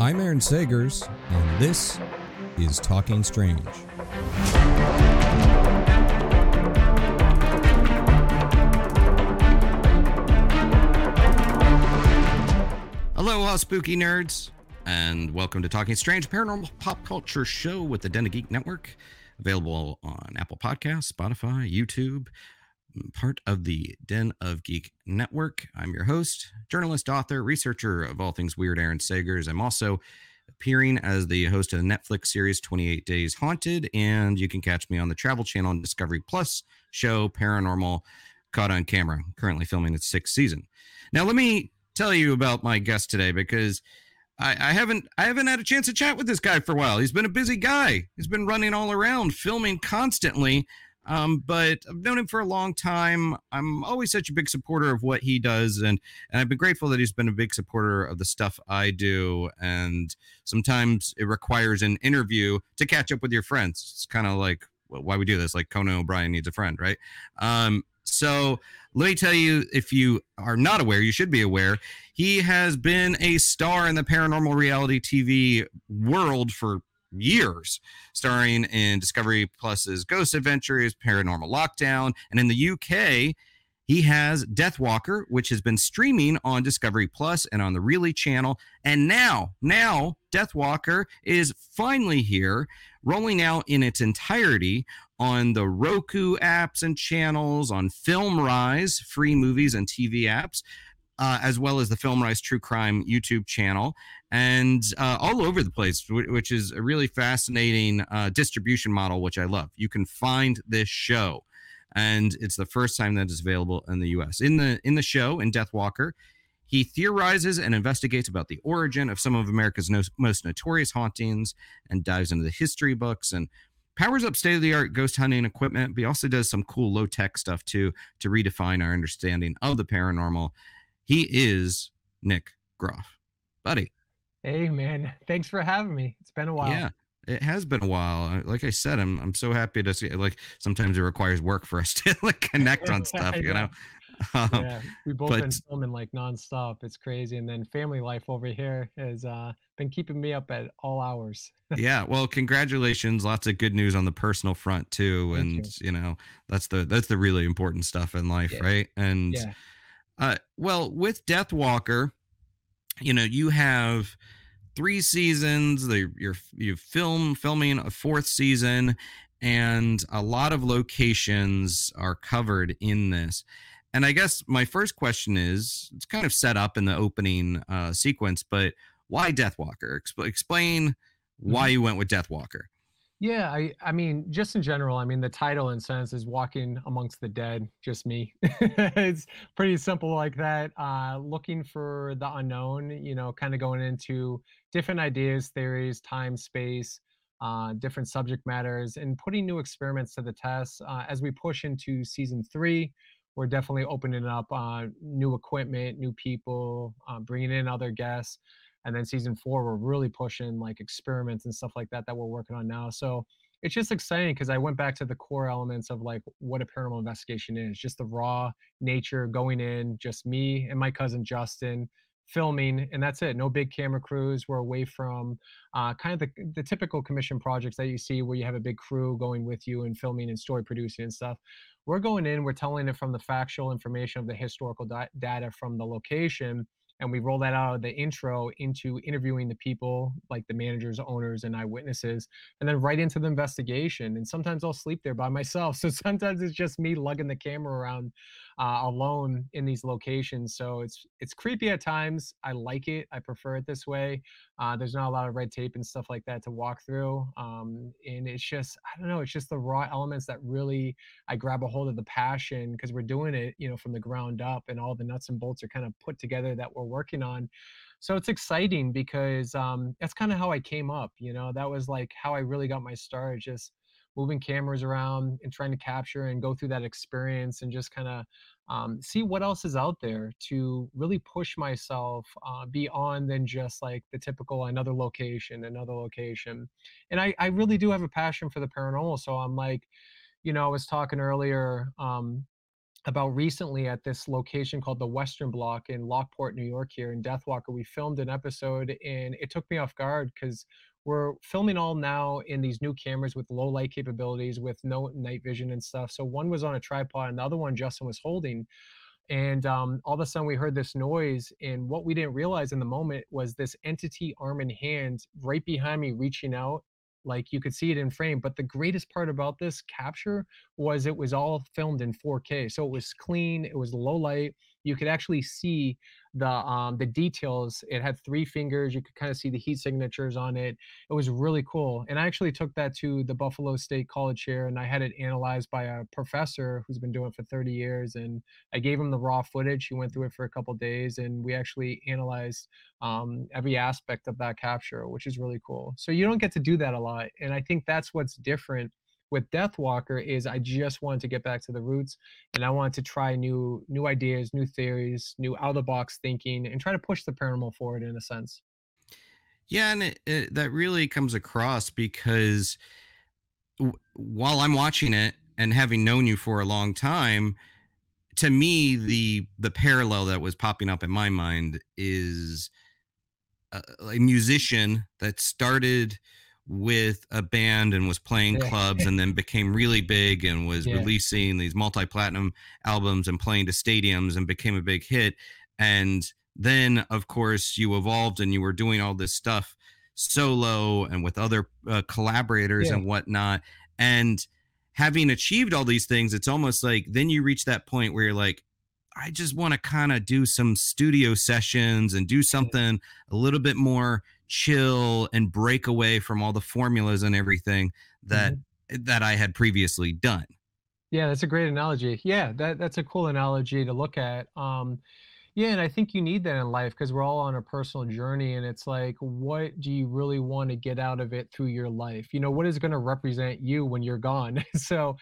I'm Aaron Sagers, and this is Talking Strange. Aloha, spooky nerds, and welcome to Talking Strange Paranormal Pop Culture Show with the Den Geek Network, available on Apple Podcasts, Spotify, YouTube, part of the Den of Geek Network. I'm your host, journalist, author, researcher of all things weird, Aaron Sagers. I'm also appearing as the host of the Netflix series 28 Days Haunted, and you can catch me on the Travel Channel and Discovery Plus show Paranormal Caught on Camera, currently filming its sixth season. Now, let me tell you about my guest today because I, I, haven't I haven't had a chance to chat with this guy for a while. He's been a busy guy. He's been running all around, filming constantly. Um, but I've known him for a long time. I'm always such a big supporter of what he does, and and I've been grateful that he's been a big supporter of the stuff I do. And sometimes it requires an interview to catch up with your friends. It's kind of like well, why we do this, like Conan O'Brien needs a friend, right? Um, so let me tell you, if you are not aware, you should be aware. He has been a star in the paranormal reality TV world for years, starring in Discovery Plus's Ghost Adventures, Paranormal Lockdown, and in the UK, he has Deathwalker, which has been streaming on Discovery Plus and on the Really channel. And now, now Deathwalker is finally here, rolling out in its entirety on the Roku apps and channels, on FilmRise, free movies and TV apps, uh, as well as the Film FilmRise True Crime YouTube channel, and uh, all over the place, which is a really fascinating uh, distribution model, which I love. You can find this show, and it's the first time that it's available in the U.S. In the in the show in Deathwalker, he theorizes and investigates about the origin of some of America's no, most notorious hauntings, and dives into the history books and powers up state of the art ghost hunting equipment, but he also does some cool low tech stuff too to redefine our understanding of the paranormal he is Nick Groff. Buddy. Hey man, thanks for having me. It's been a while. Yeah, it has been a while. Like I said, I'm I'm so happy to see. Like sometimes it requires work for us to like connect on stuff. you know. Um, yeah, we both but, been filming like nonstop. It's crazy, and then family life over here has uh, been keeping me up at all hours. yeah, well, congratulations! Lots of good news on the personal front too, and you. you. know that's the that's the really important stuff in life, yeah. right? And yeah uh, well, with Deathwalker, you know, you have three seasons. The you're you film filming a fourth season, and a lot of locations are covered in this. And I guess my first question is, it's kind of set up in the opening uh, sequence, but why Deathwalker? Exp- explain why mm-hmm. you went with Deathwalker. Yeah, I I mean, just in general, I mean, the title in sense is walking amongst the dead, just me. it's pretty simple like that. Uh, looking for the unknown, you know, kind of going into different ideas, theories, time, space, uh, different subject matters, and putting new experiments to the test. Uh, as we push into season three, we're definitely opening up uh, new equipment, new people, uh, bringing in other guests and then season four we're really pushing like experiments and stuff like that that we're working on now. So it's just exciting because i went back to the core elements of like what a paranormal investigation is just the raw nature going in just me and my cousin justin filming and that's it. No big camera crews we're away from uh, kind of the, the typical commission projects that you see where you have a big crew going with you and filming and story producing and stuff. We're going in we're telling it from the factual information of the historical di- data from the location and we roll that out of the intro into interviewing the people like the managers owners and eyewitnesses and then right into the investigation and sometimes i'll sleep there by myself. So sometimes it's just me lugging the camera around uh, alone in these locations. So it's it's creepy at times. I like it. I prefer it this way. Uh, there's not a lot of red tape and stuff like that to walk through. Um, and it's just I don't know. It's just the raw elements that really I grab a hold of the passion because we're doing it, you know, from the ground up, and all the nuts and bolts are kind of put together that we're working on. So it's exciting because um, that's kind of how I came up. You know, that was like how I really got my start. Just moving cameras around and trying to capture and go through that experience and just kind of um, see what else is out there to really push myself uh, beyond than just like the typical another location, another location. And I, I really do have a passion for the paranormal. So I'm like, you know, I was talking earlier um, about recently at this location called the Western Block in Lockport, New York, here in Deathwalker. We filmed an episode and it took me off guard because we're filming all now in these new cameras with low light capabilities with no night vision and stuff. So one was on a tripod and the other one Justin was holding. And um, all of a sudden we heard this noise. And what we didn't realize in the moment was this entity arm and hand right behind me reaching out like you could see it in frame but the greatest part about this capture was it was all filmed in 4k so it was clean it was low light you could actually see the um, the details. It had three fingers. You could kind of see the heat signatures on it. It was really cool. And I actually took that to the Buffalo State College here, and I had it analyzed by a professor who's been doing it for 30 years. And I gave him the raw footage. He went through it for a couple days, and we actually analyzed um, every aspect of that capture, which is really cool. So you don't get to do that a lot, and I think that's what's different with Deathwalker is I just wanted to get back to the roots and I wanted to try new new ideas, new theories, new out of the box thinking, and try to push the paranormal forward in a sense. Yeah, and it, it, that really comes across because w- while I'm watching it and having known you for a long time, to me the the parallel that was popping up in my mind is a, a musician that started with a band and was playing yeah. clubs and then became really big and was yeah. releasing these multi-platinum albums and playing to stadiums and became a big hit and then of course you evolved and you were doing all this stuff solo and with other uh, collaborators yeah. and whatnot and having achieved all these things it's almost like then you reach that point where you're like I just want to kind of do some studio sessions and do something a little bit more chill and break away from all the formulas and everything that mm-hmm. that I had previously done. Yeah, that's a great analogy. Yeah, that that's a cool analogy to look at. Um, yeah, and I think you need that in life because we're all on a personal journey, and it's like, what do you really want to get out of it through your life? You know, what is going to represent you when you're gone? so,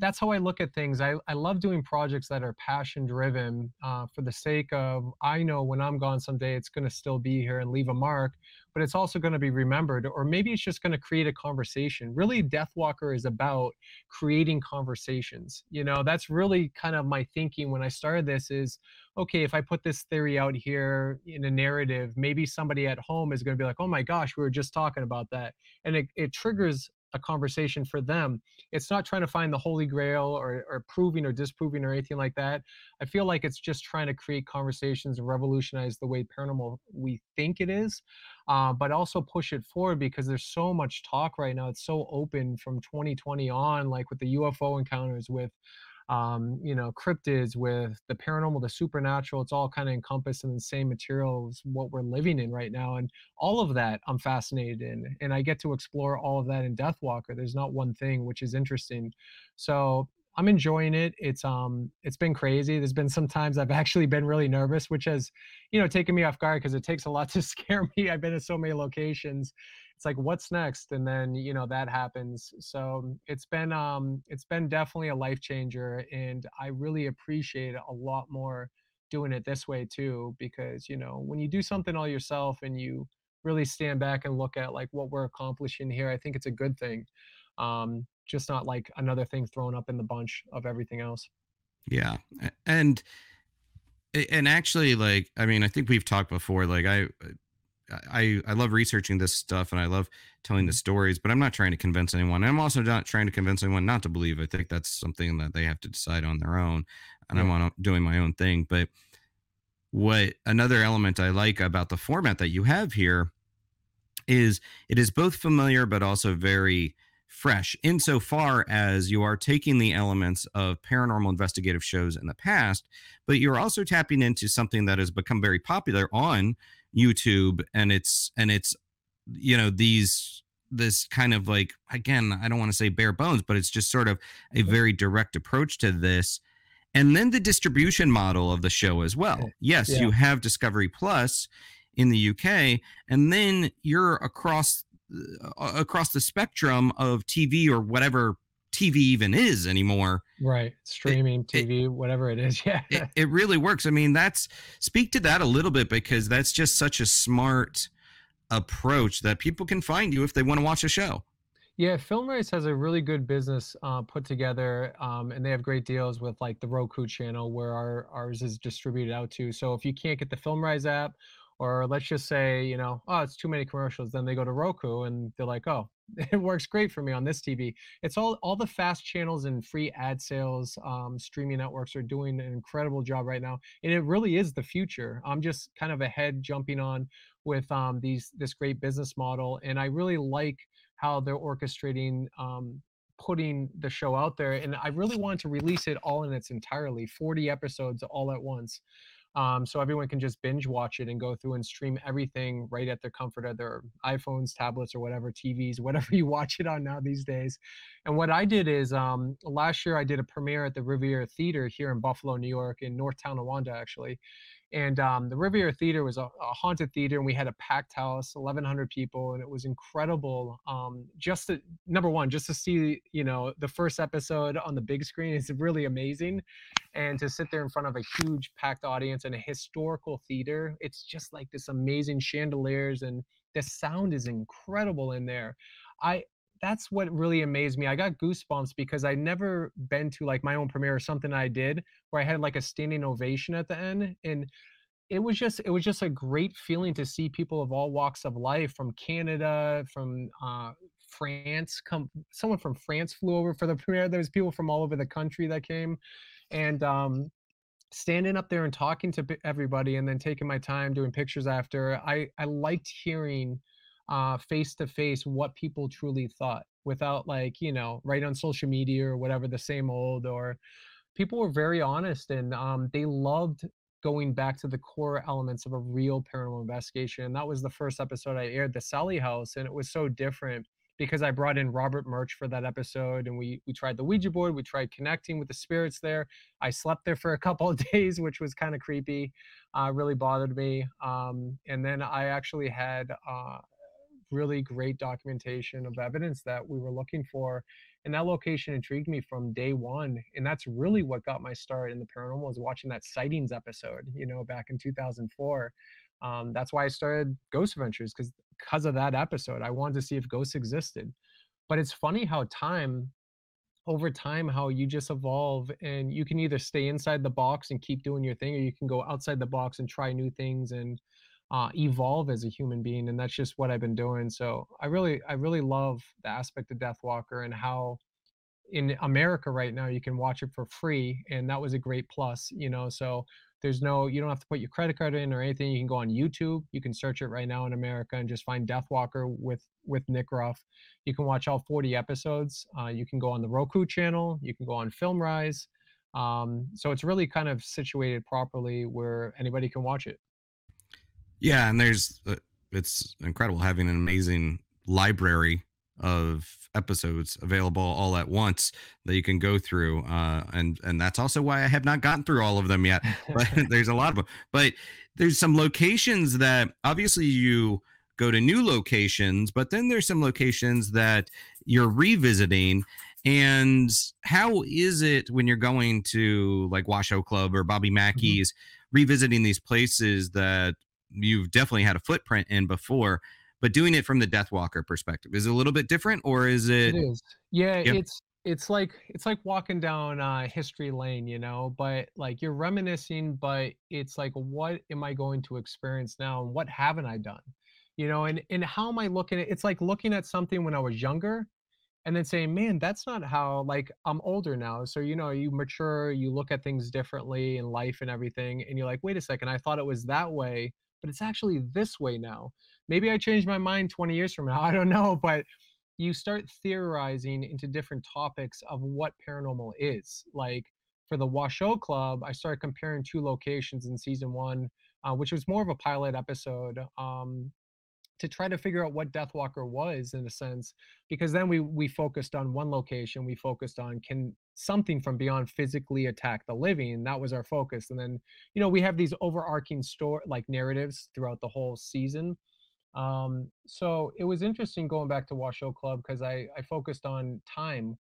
that's how I look at things. I, I love doing projects that are passion driven uh, for the sake of I know when I'm gone someday it's going to still be here and leave a mark, but it's also going to be remembered, or maybe it's just going to create a conversation. Really, Deathwalker is about creating conversations. You know, that's really kind of my thinking when I started this is okay, if I put this theory out here in a narrative, maybe somebody at home is going to be like, oh my gosh, we were just talking about that. And it, it triggers a conversation for them. It's not trying to find the holy grail or, or proving or disproving or anything like that. I feel like it's just trying to create conversations and revolutionize the way paranormal we think it is, uh, but also push it forward because there's so much talk right now. It's so open from 2020 on, like with the UFO encounters, with um, you know, cryptids, with the paranormal, the supernatural, it's all kind of encompassed in the same materials what we're living in right now. And all of that I'm fascinated in. And I get to explore all of that in Deathwalker. There's not one thing which is interesting. So I'm enjoying it. It's um it's been crazy. There's been some times I've actually been really nervous, which has, you know, taken me off guard because it takes a lot to scare me. I've been in so many locations it's like what's next? And then you know that happens. So it's been um it's been definitely a life changer and i really appreciate a lot more doing it this way too because you know when you do something all yourself and you really stand back and look at like what we're accomplishing here i think it's a good thing. Um just not like another thing thrown up in the bunch of everything else. Yeah and and actually like i mean i think we've talked before like i I I love researching this stuff and I love telling the mm-hmm. stories, but I'm not trying to convince anyone. I'm also not trying to convince anyone not to believe. I think that's something that they have to decide on their own, and yeah. I'm on doing my own thing. But what another element I like about the format that you have here is it is both familiar but also very fresh insofar as you are taking the elements of paranormal investigative shows in the past, but you're also tapping into something that has become very popular on YouTube and it's and it's you know these this kind of like again I don't want to say bare bones but it's just sort of a very direct approach to this and then the distribution model of the show as well. Yes, yeah. you have Discovery Plus in the UK and then you're across uh, across the spectrum of TV or whatever TV even is anymore. Right. Streaming, it, TV, it, whatever it is. Yeah. It, it, really works. I mean, that's speak to that a little bit because that's just such a smart approach that people can find you if they want to watch a show. Yeah, FilmRise has a really good business uh, put together, um, and they have great deals with like the Roku channel where our ours is distributed out to. So if you can't get the FilmRise app or let's just say, you know, oh, it's too many commercials. Then they go to Roku and they're like, oh, it works great for me on this TV. It's all all the fast channels and free ad sales um, streaming networks are doing an incredible job right now, and it really is the future. I'm just kind of ahead jumping on with um, these this great business model, and I really like how they're orchestrating um, putting the show out there. And I really want to release it all in its entirely, 40 episodes all at once um, so everyone can just binge watch it and go through and stream everything right at their comfort of their iPhones, tablets, or whatever TVs, whatever you watch it on now these days. And what I did is um, last year I did a premiere at the Riviera Theater here in Buffalo, New York, in North Tonawanda actually, and um, the Riviera Theater was a, a, haunted theater, and we had a packed house, 1,100 people, and it was incredible. Um, just to, number one, just to see you know the first episode on the big screen is really amazing, and to sit there in front of a huge packed audience in a historical theater, it's just like this amazing chandeliers, and the sound is incredible in there. I that's what really amazed me. I got goosebumps because I'd never been to like my own premiere or something I did where I had like a standing ovation at the end and it was just it was just a great feeling to see people of all walks of life from Canada, from uh, France, come someone from France flew over for the premiere. There was people from all over the country that came and um standing up there and talking to everybody and then taking my time doing pictures after i i liked hearing uh, face to face what people truly thought without like you know right on social media or whatever the same old or people were very honest and um, they loved going back to the core elements of a real paranormal investigation and that was the first episode i aired the Sallie House and it was so different because i brought in robert murch for that episode and we we tried the ouija board we tried connecting with the spirits there. I slept there for a couple of days which was kind of creepy uh, really bothered me um, and then i actually had uh, really great documentation of evidence that we were looking for. And that location intrigued me from day one. And that's really what got my start in the paranormal was watching that sightings episode, you know, back in 2004. Um, that's why I started Ghost Adventures because because of that episode. I wanted to see if ghosts existed. But it's funny how time over time how you just evolve and you can either stay inside the box and keep doing your thing or you can go outside the box and try new things and uh, evolve as a human being and that's just what i've been doing so i really i really love the aspect of deathwalker and how in america right now you can watch it for free and that was a great plus you know so there's no you don't have to put your credit card in or anything you can go on youtube you can search it right now in america and just find deathwalker with with nick groff. You can watch all 40 episodes uh, you can go on the roku channel you can go on filmrise um, so it's really kind of situated properly where anybody can watch it yeah, and there's uh, it's incredible having an amazing library of episodes available all at once that you can go through uh, and and that's also why i have not gotten through all of them yet but there's a lot of them but there's some locations that obviously you go to new locations but then there's some locations that you're revisiting and how is it when you're going to like washoe club or bobby mm-hmm. mackey's mm-hmm. revisiting these places that you've definitely had a footprint in before but doing it from the deathwalker perspective is a little bit different or is it it is. Yeah, yeah. it's it's like it's like walking down uh history lane you know but like you're reminiscing but it's like what am i going to experience now and what haven't i done? You know and and how am i looking at it's like looking at something when i was younger and then saying man that's not how like i'm older now. So you know you mature you look at things differently in life and everything and you're like wait a second i thought it was that way but it's actually this way now. Maybe I changed my mind 20 years from now. I don't know, but you start theorizing into different topics of what paranormal is. Like for the Washoe Club, I started comparing two locations in season one, uh, which was more of a pilot episode. Um, to try to figure out what Deathwalker was in a sense, because then we we focused on one location. We focused on can something from beyond physically attack the living. That was our focus. And then you know we have these overarching story like narratives throughout the whole season. Um, so it was interesting going back to Washoe Club because I I focused on time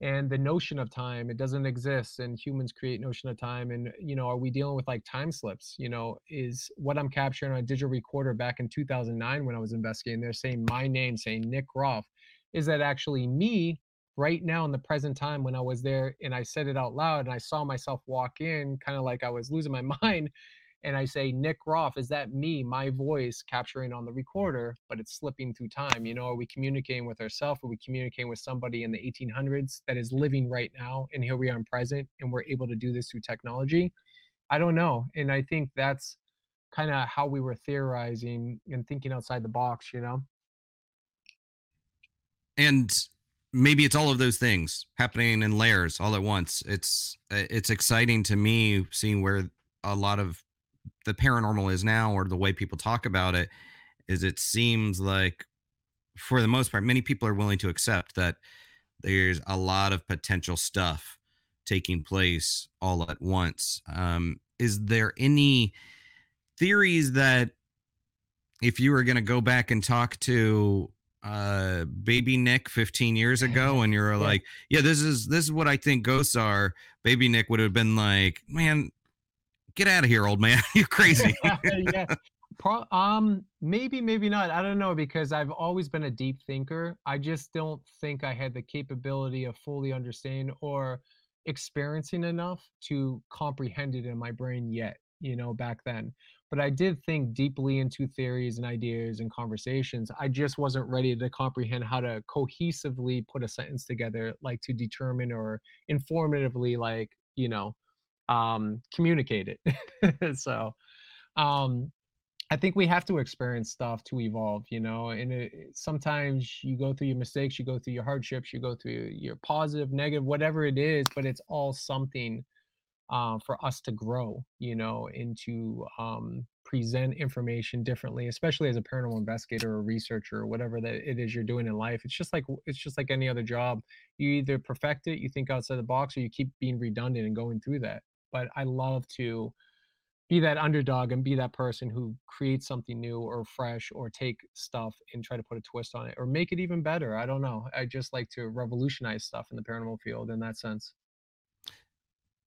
and the notion of time it doesn't exist and humans create notion of time and you know are we dealing with like time slips? You know is what i'm capturing on a digital recorder back in 2009 when i was investigating they're saying my name saying nick groff is that actually me right now in the present time when i was there and i said it out loud and i saw myself walk in kind of like i was losing my mind and I say Nick Groff, is that me, my voice capturing on the recorder, but it's slipping through time? You know, are we communicating with ourselves? Are we communicating with somebody in the 1800s that is living right now? And here we are in present, and we're able to do this through technology? I don't know. And I think that's kind of how we were theorizing and thinking outside the box, you know? And maybe it's all of those things happening in layers all at once. It's eh, it's exciting to me seeing where a lot of the paranormal is now or the way people talk about it is it seems like for the most part many people are willing to accept that there's a lot of potential stuff taking place all at once. Um, is there any theories that if you were going to go back and talk to uh baby nick 15 years ago and you're like yeah this is this is what i think ghosts are baby nick would have been like man get out of here, old man. You're crazy. yeah. Pro- um, maybe, maybe not. I don't know because I've always been a deep thinker. I just don't think I had the capability of fully understanding or experiencing enough to comprehend it in my brain yet, you know, back then. But I did think deeply into theories and ideas and conversations. I just wasn't ready to comprehend how to cohesively put a sentence together, like to determine or informatively, like, you know, um, communicate it. so um, I think we have to experience stuff to evolve, you know. And it, sometimes you go through your mistakes, you go through your hardships, you go through your positive, negative, whatever it is, but it's all something uh, for us to grow, you know, into um, present information differently, especially as a paranormal investigator or researcher or whatever that it is you're doing in life. It's just like it's just like any other job. You either perfect it, you think outside the box, or you keep being redundant and going through that but I love to be that underdog and be that person who creates something new or fresh or take stuff and try to put a twist on it or make it even better. I don't know. I just like to revolutionize stuff in the paranormal field in that sense.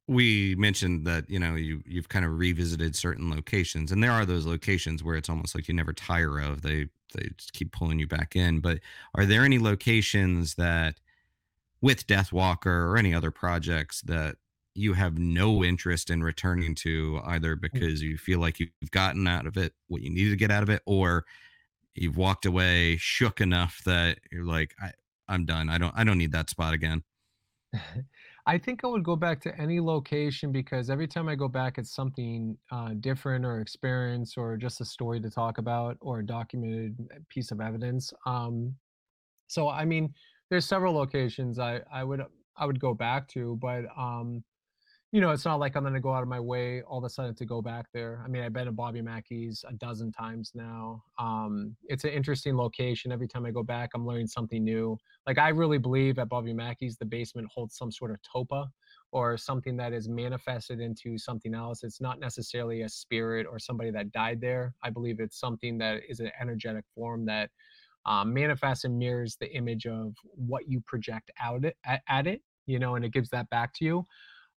We mentioned that you know you you've kind of revisited certain locations, and there are those locations where it's almost like you never tire of. They they just keep pulling you back in. But are there any locations that, with Deathwalker or any other projects, that you have no interest in returning to either mm. because you feel like you've gotten out of it what you needed to get out of it or you've walked away shook enough that you're like I, i'm done i don't i don't need that spot again i think i would go back to any location because every time i go back it's something uh, different or experience or just a story to talk about or a documented piece of evidence um, so i mean there's several locations i i would i would go back to but um you know, it's not like I'm going to go out of my way all of a sudden to go back there. I mean, I've been to Bobby Mackey's a dozen times now. Um, it's an interesting location. Every time I go back, I'm learning something new. Like, I really believe at Bobby Mackey's, the basement holds some sort of tulpa or something that is manifested into something else. It's not necessarily a spirit or somebody that died there. I believe it's something that is an energetic form that um, manifests and mirrors the image of what you project out at, at it, you know, and it gives that back to you.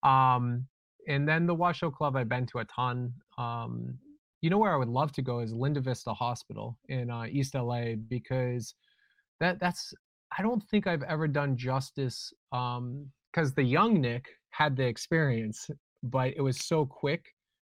Um, and then the Washoe Club I've been to a ton. Um, you know where I would love to go is Linda Vista Hospital in uh, East LA because that that's I don't think I've ever done justice because um, the young Nick had the experience, but it was so quick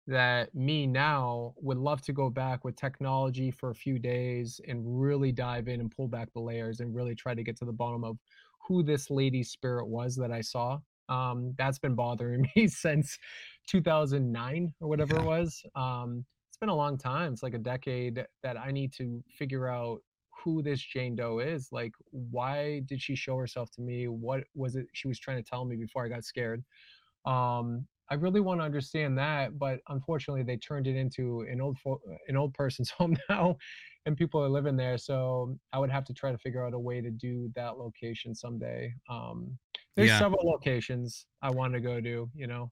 that me now would love to go back with technology for a few days and really dive in and pull back the layers and really try to get to the bottom of who this lady's spirit was that I saw um, that's been bothering me since 2009 or whatever yeah. it was. Um, it's been a long time. It's like a decade that I need to figure out who this Jane Doe is. Like, why did she show herself to me? What was it she was trying to tell me before I got scared? Um, I really want to understand that, but unfortunately, they turned it into an old fo- an old person's home now, and people are living there. So I would have to try to figure out a way to do that location someday. Um, there's Yeah. several locations I want to go to. You know.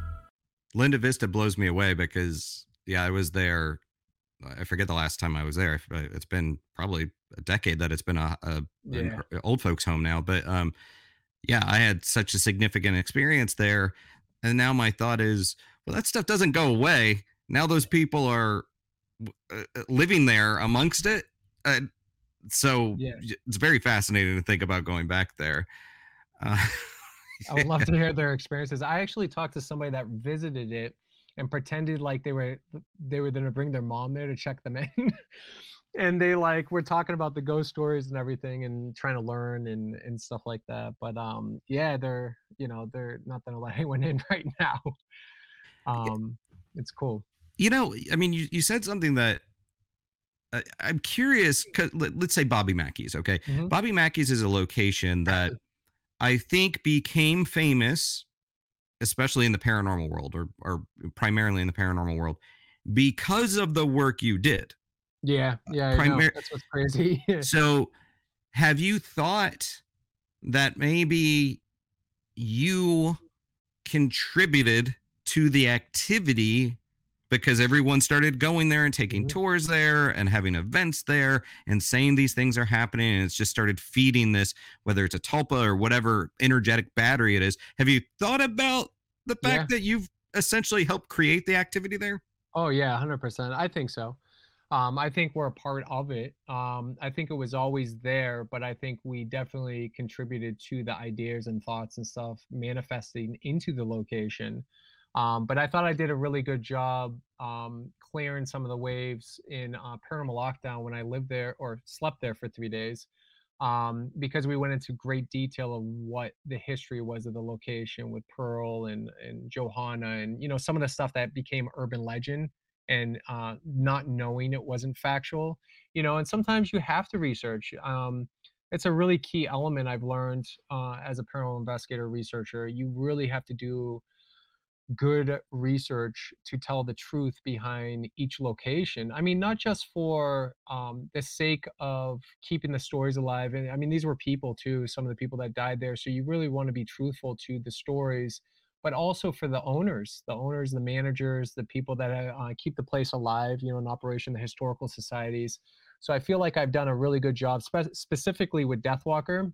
Linda Vista blows me away because yeah, I was there. I forget the last time I was there. uh, It's been probably a decade that it's been a, a an Yeah. old folks home now. But um, yeah, I had such a significant experience there, and now my thought is, well, that stuff doesn't go away. Now those people are uh, uh, living there amongst it. Uh, so Yeah. it's very fascinating to think about going back there. Uh, I would love to hear their experiences. I actually talked to somebody that visited it and pretended like they were they were going to bring their mom there to check them in. and they like were talking about the ghost stories and everything and trying to learn and and stuff like that. But um yeah, they're, you know, they're not going to let anyone in right now. Um it's cool. you know i mean you, you said something that i'm curious 'cause let, let's say bobby mackey's okay Mhm. bobby mackey's is a location that i think became famous especially in the paranormal world or, or primarily in the paranormal world because of the work you did Yeah, uh, yeah, I know. primar- That's what's crazy. so have you thought that maybe you contributed to the activity because everyone started going there and taking Mhm. tours there and having events there and saying these things are happening and it's just started feeding this whether it's a tulpa or whatever energetic battery it is have you thought about the fact that you've essentially helped create the activity there Oh yeah, hundred percent. I think so. Um, I think we're a part of it. Um, I think it was always there, but I think we definitely contributed to the ideas and thoughts and stuff manifesting into the location. Um, but I thought I did a really good job um, clearing some of the waves in uh, paranormal lockdown when I lived there or slept there for three days. Um, because we went into great detail of what the history was of the location with Pearl and and Johanna and you know some of the stuff that became urban legend and uh, not knowing it wasn't factual you know and sometimes you have to research um, it's a really key element i've learned uh, as a paranormal investigator researcher you really have to do good research to tell the truth behind each location i mean not just for um, the sake of keeping the stories alive and i mean these were people too some of the people that died there so you really want to be truthful to the stories but also for the owners, the owners, the managers, the people that uh, keep the place alive, you know, in operation, the historical societies. So I feel like I've done a really good job, spe- specifically with Deathwalker.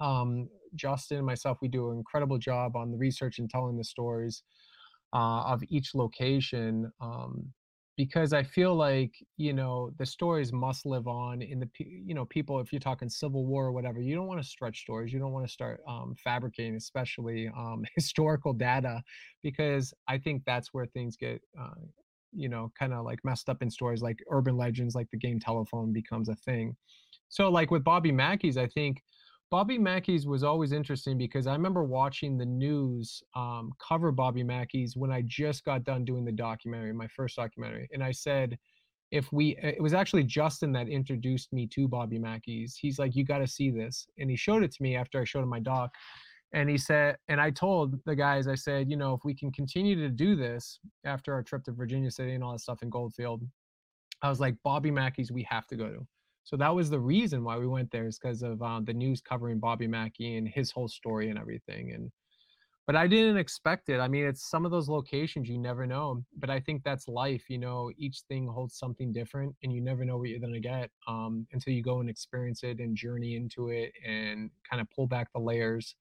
Um, Justin and myself, we do an incredible job on the research and telling the stories uh, of each location. Um, because I feel like you know the stories must live on in the you know people if you're talking Civil War or whatever you don't want to stretch stories you don't want to start um, fabricating especially um, historical data because I think that's where things get uh, you know kind of like messed up in stories like urban legends like the game telephone becomes a thing so like with Bobby Mackey's I think Bobby Mackey's was always interesting because I remember watching the news um, cover Bobby Mackey's when I just got done doing the documentary, my first documentary. And I said, if we, it was actually Justin that introduced me to Bobby Mackey's. He's like, you got to see this. And he showed it to me after I showed him my doc. And he said, and I told the guys, I said, you know, if we can continue to do this after our trip to Virginia City and all that stuff in Goldfield, I was like, Bobby Mackey's, we have to go to. So that was the reason why we went there is because of um, the news covering Bobby Mackey and his whole story and everything. And but I didn't expect it. I mean, it's some of those locations you never know. But I think that's life. You know, each thing holds something different, and you never know what you're gonna get um, until you go and experience it and journey into it and kind of pull back the layers.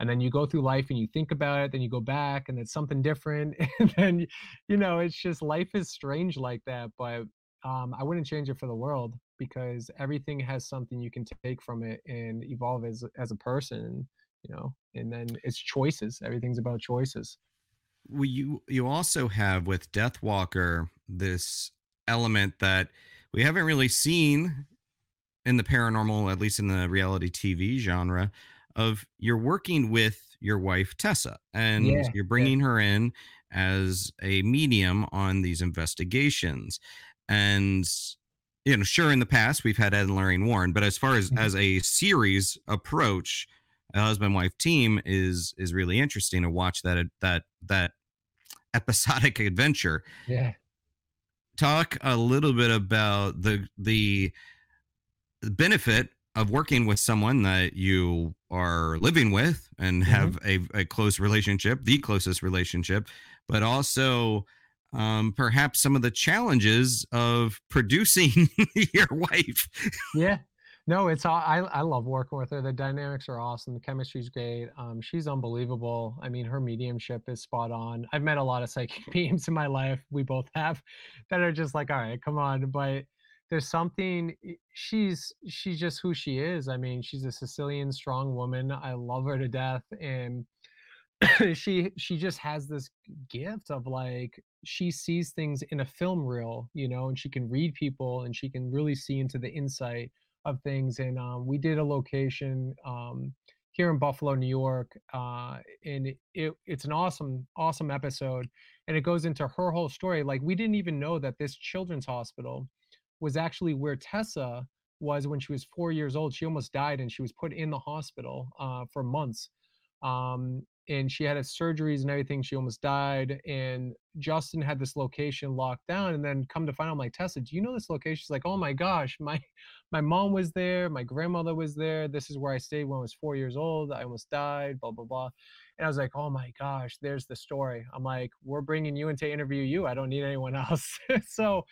And then you go through life and you think about it, then you go back and it's something different. And then, you know, it's just life is strange like that. But um, I wouldn't change it for the world. Because everything has something you can take from it and evolve as as a person you know and then it's choices. Everything's about choices. Well, you you also have with Deathwalker this element that we haven't really seen in the paranormal, at least in the reality TV genre, of you're working with your wife Tessa, and Yeah, you're yeah. bringing her in as a medium on these investigations, and you know, sure, in the past we've had Ed and Lorraine Warren, but as far as Mhm. as a series approach, a husband wife team is is really interesting to watch that that that episodic adventure yeah talk a little bit about the the benefit of working with someone that you are living with and Mhm. have a, a close relationship the closest relationship but also um, perhaps some of the challenges of producing your wife. Yeah. No it's all I, I love working with her. The dynamics are awesome. The chemistry's great. Um, she's unbelievable. I mean her mediumship is spot on. I've met a lot of psychic mediums in my life. We both have that are just like all right come on. But there's something she's she's just who she is. I mean she's a sicilian strong woman. I love her to death. And she she just has this gift of like she sees things in a film reel you know and she can read people and she can really see into the insight of things and um, we did a location um, here in buffalo new york uh, and it, it, it's an awesome awesome episode and it goes into her whole story like we didn't even know that this children's hospital was actually where tessa was when she was four years old she almost died and she was put in the hospital uh, for months um, and she had surgeries and everything. She almost died. And Justin had this location locked down. And then come to find out, I'm like, Tessa, do you know this location? She's like, oh my gosh, my my mom was there, my grandmother was there. This is where I stayed when I was four years old. I almost died, blah, blah, blah. And I was like, oh my gosh, there's the story. I'm like, we're bringing you in to interview you. I don't need anyone else. so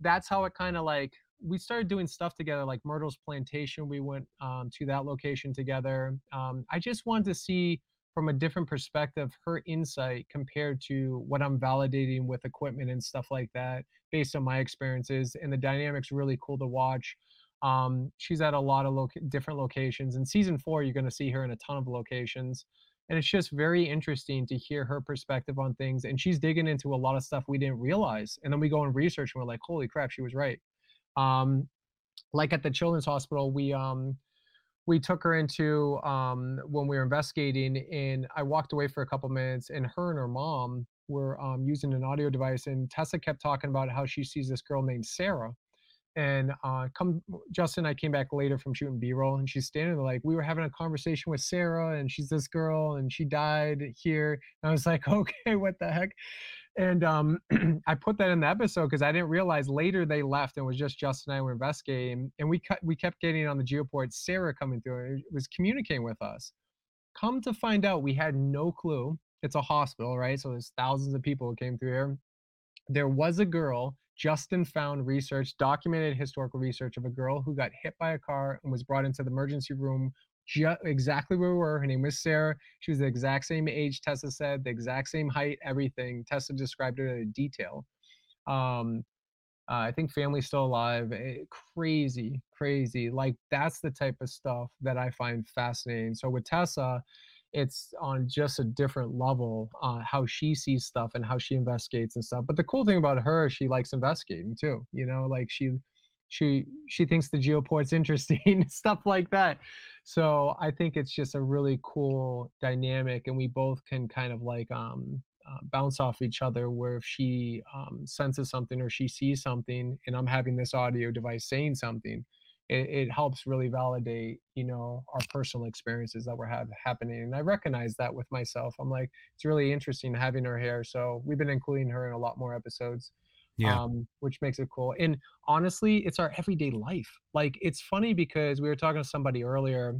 that's how it kind of like we started doing stuff together like myrtle's plantation we went um, to that location together um, i just wanted to see from a different perspective her insight compared to what i'm validating with equipment and stuff like that based on my experiences and the dynamics really cool to watch. Um, she's at a lot of loca- different locations in season four you're going to see her in a ton of locations and it's just very interesting to hear her perspective on things and she's digging into a lot of stuff we didn't realize and then we go and research and we're like holy crap she was right. Um, like at the children's hospital we um, we took her into um, when we were investigating and i walked away for a couple minutes and her and her mom were um, using an audio device and tessa kept talking about how she sees this girl named sarah and uh, come justin i came back later from shooting b-roll and she's standing there like we were having a conversation with sarah and she's this girl and she died here and i was like okay what the heck and um, I put that in the episode because I didn't realize later they left and was just Justin and I were investigating, and we cut we kept getting on the geoport Sarah coming through and was communicating with us. Come to find out, we had no clue. It's a hospital, right? So there's thousands of people who came through here. There was a girl. Justin found research, documented historical research of a girl who got hit by a car and was brought into the emergency room ju- exactly where we were. Her name was Sarah. She was the exact same age Tessa said, the exact same height, everything. Tessa described it in detail. Um, uh, I think family's still alive. eh, crazy, crazy. Like that's the type of stuff that I find fascinating. So with Tessa, it's on just a different level uh, how she sees stuff and how she investigates and stuff. But the cool thing about her, she likes investigating too. You know, like she she she thinks the geoport's interesting, stuff like that. So I think it's just a really cool dynamic, and we both can kind of like um, uh, bounce off each other. Where if she um, senses something or she sees something, and I'm having this audio device saying something, it, it helps really validate, you know, our personal experiences that we're have happening. And I recognize that with myself. I'm like, it's really interesting having her here. So we've been including her in a lot more episodes yeah um, which makes it cool. And honestly, it's our everyday life. Like it's funny because we were talking to somebody earlier,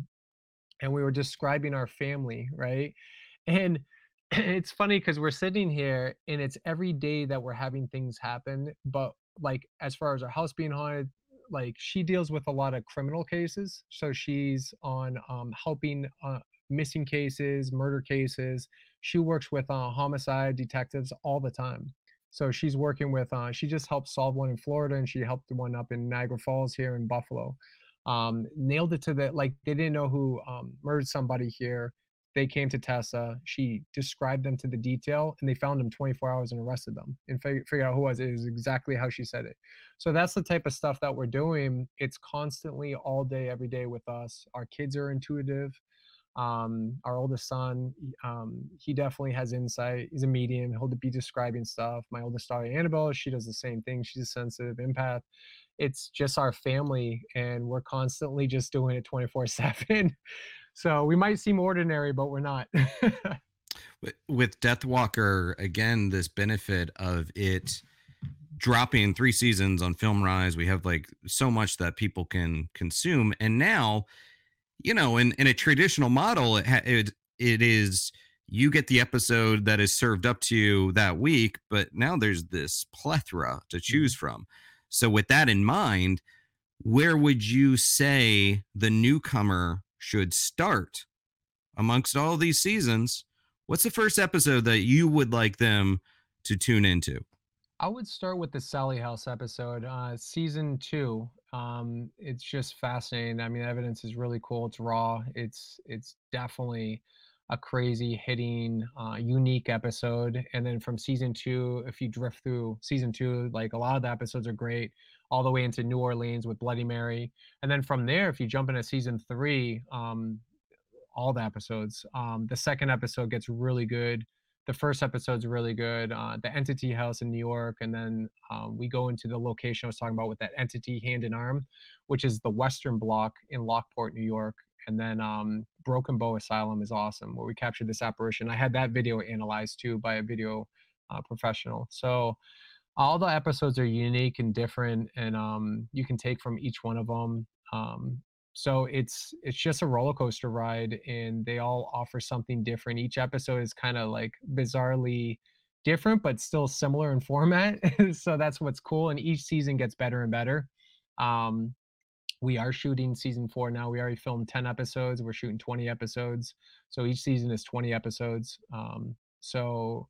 and we were describing our family, right? And it's funny because we're sitting here, and it's every day that we're having things happen. But like as far as our house being haunted, like she deals with a lot of criminal cases, so she's on um, helping uh, missing cases, murder cases. She works with uh, homicide detectives all the time. So she's working with. Uh, she just helped solve one in Florida, and she helped one up in Niagara Falls here in Buffalo. Um, nailed it to the like they didn't know who um, murdered somebody here. They came to Tessa. She described them to the detail, and they found them 24 hours and arrested them and fig- figured out who was. It was exactly how she said it. So that's the type of stuff that we're doing. It's constantly all day, every day with us. Our kids are intuitive. Um, our oldest son, um, he definitely has insight. He's a medium. He'll be describing stuff. My oldest daughter, Annabelle, she does the same thing. She's a sensitive empath. It's just our family, and we're constantly just doing it 24 7. So we might seem ordinary, but we're not. with Deathwalker, again, this benefit of it dropping three seasons on FilmRise, we have like so much that people can consume. And now, you know, in, in a traditional model, it, ha- it it is you get the episode that is served up to you that week, but now there's this plethora to choose mm-hmm. from. So with that in mind, where would you say the newcomer should start amongst all these seasons? What's the first episode that you would like them to tune into? I would start with the Sallie House episode, uh, season two. Um, it's just fascinating. I mean, evidence is really cool. It's raw. It's it's definitely a crazy hitting, uh, unique episode. And then from season two, if you drift through season two, like a lot of the episodes are great, all the way into New Orleans with Bloody Mary. And then from there, if you jump into season three, um, all the episodes. Um, the second episode gets really good. The first episode's really good. Uh, the Entity House in New York, and then um, we go into the location I was talking about with that entity hand in arm, which is the Western Block in Lockport, New York. And then um, Broken Bow Asylum is awesome, where we captured this apparition. I had that video analyzed too by a video uh, professional. So all the episodes are unique and different, and um, you can take from each one of them. Um, so it's it's just a roller coaster ride and they all offer something different. Each episode is kind of like bizarrely different but still similar in format so that's what's cool and each season gets better and better. Um we are shooting season four now. We already filmed 10 episodes. We're shooting 20 episodes. So each season is 20 episodes. Um so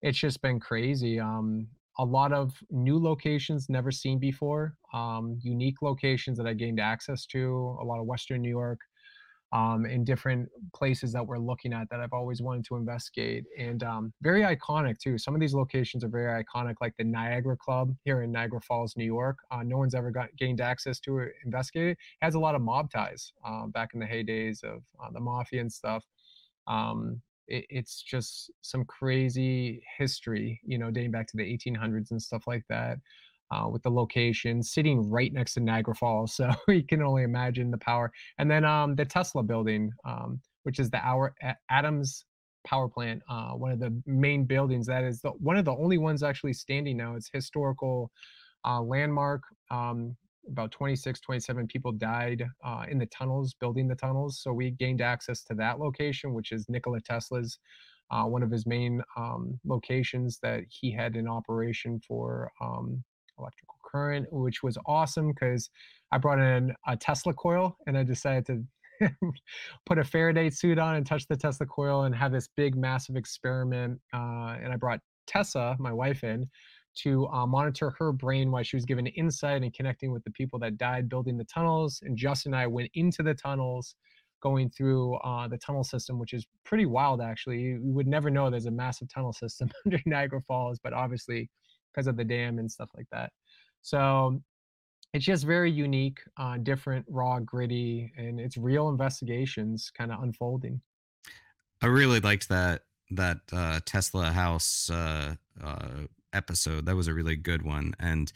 it's just been crazy. Um a lot of new locations never seen before, um, unique locations that I gained access to, a lot of Western New York, um, in different places that we're looking at that I've always wanted to investigate, and um, very iconic too. Some of these locations are very iconic, like the Niagara Club here in Niagara Falls, New York. Uh, no one's ever got gained access to it, investigated. it. has a lot of mob ties um, back in the heydays of uh, the mafia and stuff. Um, it, it's just some crazy history, you know, dating back to the 1800s and stuff like that. Uh, with the location sitting right next to Niagara Falls, so you can only imagine the power. And then um, the Tesla building, um, which is the our Adams power plant, uh, one of the main buildings that is the, one of the only ones actually standing now. It's historical uh, landmark. Um, about 26, 27 people died uh, in the tunnels, building the tunnels. So we gained access to that location, which is Nikola Tesla's, uh, one of his main um, locations that he had in operation for um, electrical current, which was awesome because I brought in a Tesla coil and I decided to put a Faraday suit on and touch the Tesla coil and have this big, massive experiment. Uh, and I brought Tessa, my wife, in to uh, monitor her brain while she was given insight and connecting with the people that died building the tunnels. And Justin and I went into the tunnels, going through uh, the tunnel system, which is pretty wild, actually. You, would never know there's a massive tunnel system under Niagara Falls, but obviously because of the dam and stuff like that. So it's just very unique, uh, different, raw, gritty, and it's real investigations kind of unfolding. I really liked that that uh, Tesla house uh, uh, episode. That was a really good one. And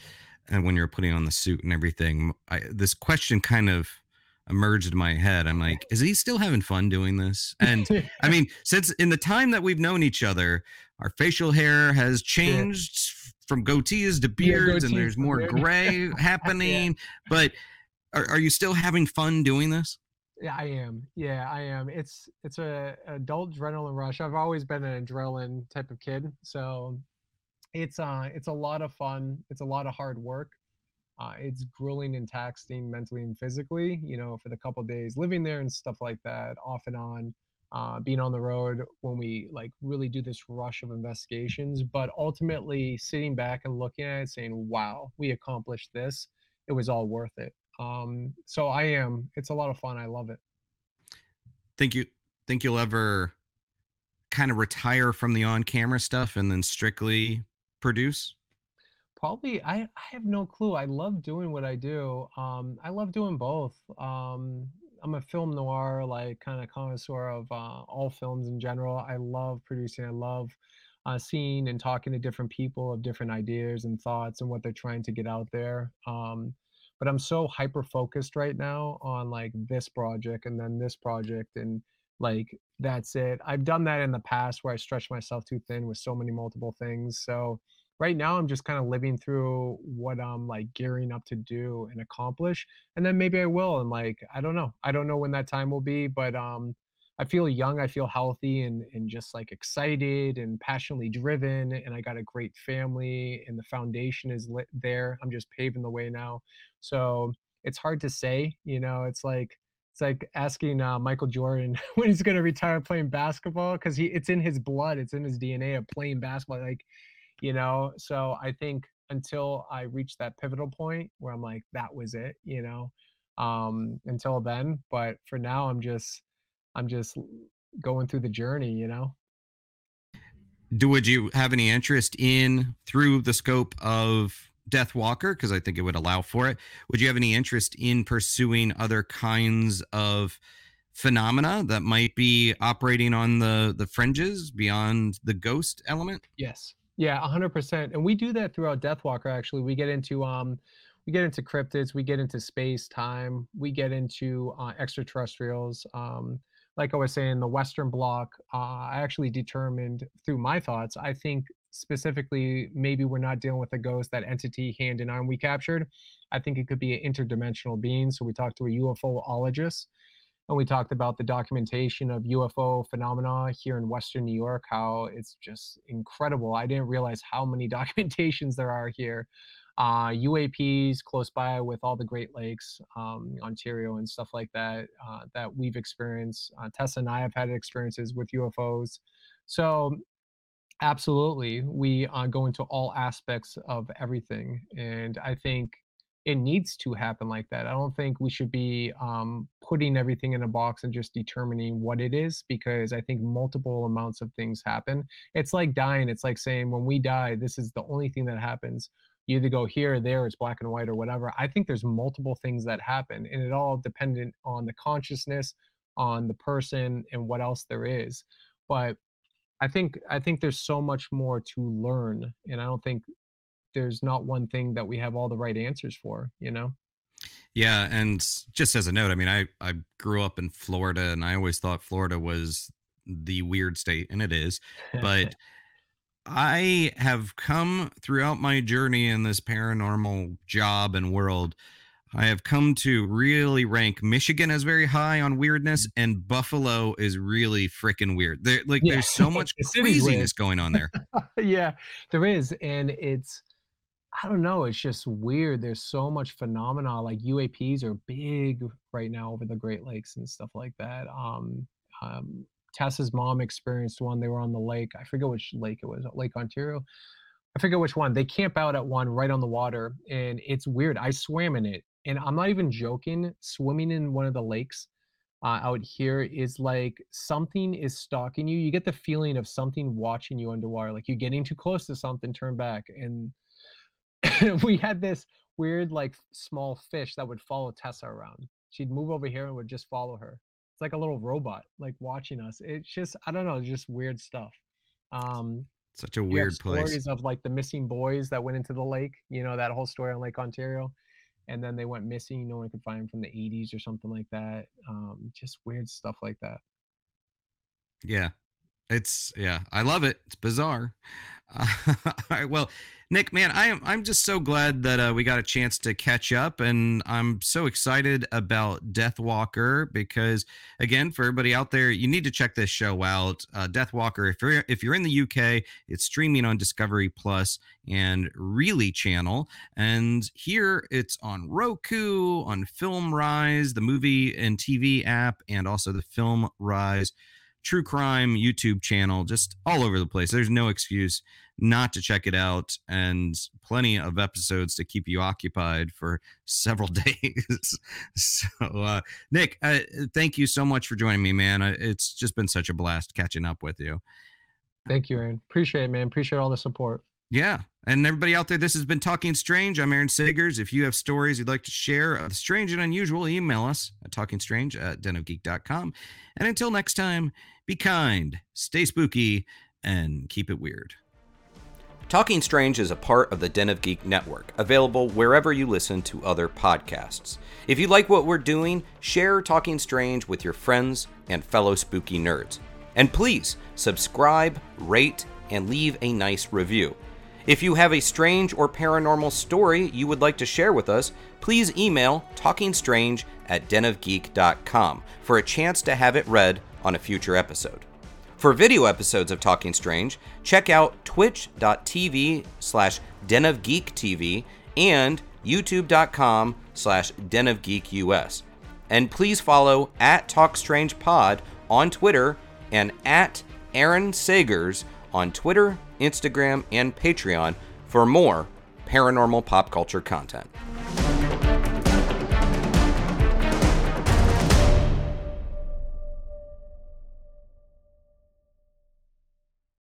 and when you're putting on the suit and everything, I, this question kind of emerged in my head. I'm like, is he still having fun doing this? And I mean, since in the time that we've known each other, our facial hair has changed yeah. from goatees to beards, yeah, and there's more gray happening. yeah. But are, are you still having fun doing this? Yeah, I am. Yeah, I am. It's it's a adult adrenaline rush. I've always been an adrenaline type of kid, so it's uh it's a lot of fun it's a lot of hard work uh, it's grueling and taxing mentally and physically you know for the couple days living there and stuff like that off and on uh, being on the road when we like really do this rush of investigations, but ultimately sitting back and looking at it, saying, "Wow, we accomplished this. It was all worth it." Um, so I am. It's a lot of fun. I love it. Think you think you'll ever kind of retire from the on-camera stuff and then strictly produce? Probably, I, I have no clue. I love doing what I do. Um, I love doing both. Um, I'm a film noir, like kind of connoisseur of uh, all films in general. I love producing. I love uh, seeing and talking to different people of different ideas and thoughts and what they're trying to get out there. Um, but I'm so hyper focused right now on like this project and then this project and like that's it. I've done that in the past where I stretched myself too thin with so many multiple things. So right now I'm just kind of living through what I'm like gearing up to do and accomplish. And then maybe I will. And like, I don't know. I don't know when that time will be, but um I feel young, I feel healthy and and just like excited and passionately driven. And I got a great family and the foundation is lit there. I'm just paving the way now. So it's hard to say, you know, it's like it's like asking uh, Michael Jordan when he's going to retire playing basketball because he it's in his blood, it's in his DNA of playing basketball. Like, you know, so I think until I reach that pivotal point where I'm like, that was it, you know, um, until then. But for now, I'm just, I'm just going through the journey, you know. Do would you have any interest in through the scope of Death Walker because I think it would allow for it. Would you have any interest in pursuing other kinds of phenomena that might be operating on the the fringes beyond the ghost element? Yes. Yeah, 100%. And we do that throughout Death Walker actually. We get into um we get into cryptids, we get into space, time, we get into uh, extraterrestrials. Um like I was saying, the Western Block, uh, I actually determined through my thoughts, I think specifically maybe we're not dealing with a ghost that entity hand in arm we captured i think it could be an interdimensional being. So we talked to a ufologist and we talked about the documentation of ufo phenomena here in western new york how it's just incredible. I didn't realize how many documentations there are here. Uh, uaps close by with all the great lakes um, ontario and stuff like that uh, that we've experienced. Uh, tessa and i have had experiences with ufos so Absolutely. We uh, go into all aspects of everything. And I think it needs to happen like that. I don't think we should be um, putting everything in a box and just determining what it is because I think multiple amounts of things happen. It's like dying. It's like saying when we die, this is the only thing that happens. You either go here or there, it's black and white or whatever. I think there's multiple things that happen and it all dependent on the consciousness, on the person, and what else there is. But I think I think there's so much more to learn, and I don't think there's not one thing that we have all the right answers for. You know. Yeah, and just as a note, I mean, I I grew up in Florida, and I always thought Florida was the weird state, and it is, but. I have come throughout my journey in this paranormal job and world I have come to really rank Michigan as very high on weirdness, mm-hmm. and Buffalo is really freaking weird. There, like, yeah. there's so much craziness going on there. yeah, there is, and it's, I don't know, it's just weird. There's so much phenomena. Like UAPs are big right now over the Great Lakes and stuff like that. Um, um, Tessa's mom experienced one. They were on the lake. I forget which lake it was, Lake Ontario. I forget which one. They camp out at one right on the water, and it's weird. I swam in it, and I'm not even joking. Swimming in one of the lakes uh, out here is like something is stalking you. You get the feeling of something watching you underwater, like you're getting too close to something. Turn back, and we had this weird like small fish that would follow Tessa around. She'd move over here and would just follow her. It's like a little robot, like watching us. It's just I don't know, just weird stuff. Um, Such a weird place. Stories of like the missing boys that went into the lake. You know that whole story on Lake Ontario and then they went missing. No one could find them from the 80s or something like that. Um, just weird stuff like that. Yeah, it's yeah, I love it. It's bizarre. All right, well, Nick, man, I am I'm just so glad that uh, we got a chance to catch up, and I'm so excited about Death Walker because, again, for everybody out there, you need to check this show out. Uh, Death Walker, if you're if you're in the UK, it's streaming on Discovery Plus and Really Channel, and here it's on Roku, on FilmRise, the movie and TV app, and also the Film Rise true crime YouTube channel, just all over the place. There's no excuse not to check it out, and plenty of episodes to keep you occupied for several days. so, uh, Nick, uh, thank you so much for joining me, man. It's just been such a blast catching up with you. Thank you, Aaron. Appreciate it, man. Appreciate all the support. Yeah. And everybody out there, this has been Talking Strange. I'm Aaron Sagers. If you have stories you'd like to share, uh, strange and unusual, email us at talkingstrange at denofgeek.com. And until next time, be kind, stay spooky, and keep it weird. Talking Strange is a part of the Den of Geek network, available wherever you listen to other podcasts. If you like what we're doing, share Talking Strange with your friends and fellow spooky nerds. And please subscribe, rate, and leave a nice review. If you have a strange or paranormal story you would like to share with us, please email talkingstrange at denofgeek.com for a chance to have it read on a future episode. For video episodes of Talking Strange, check out twitch.tv slash denofgeektv and youtube.com slash denofgeekus. And please follow at TalkStrangePod on Twitter and at Aaron Sagers on Twitter, Instagram, and Patreon for more paranormal pop culture content.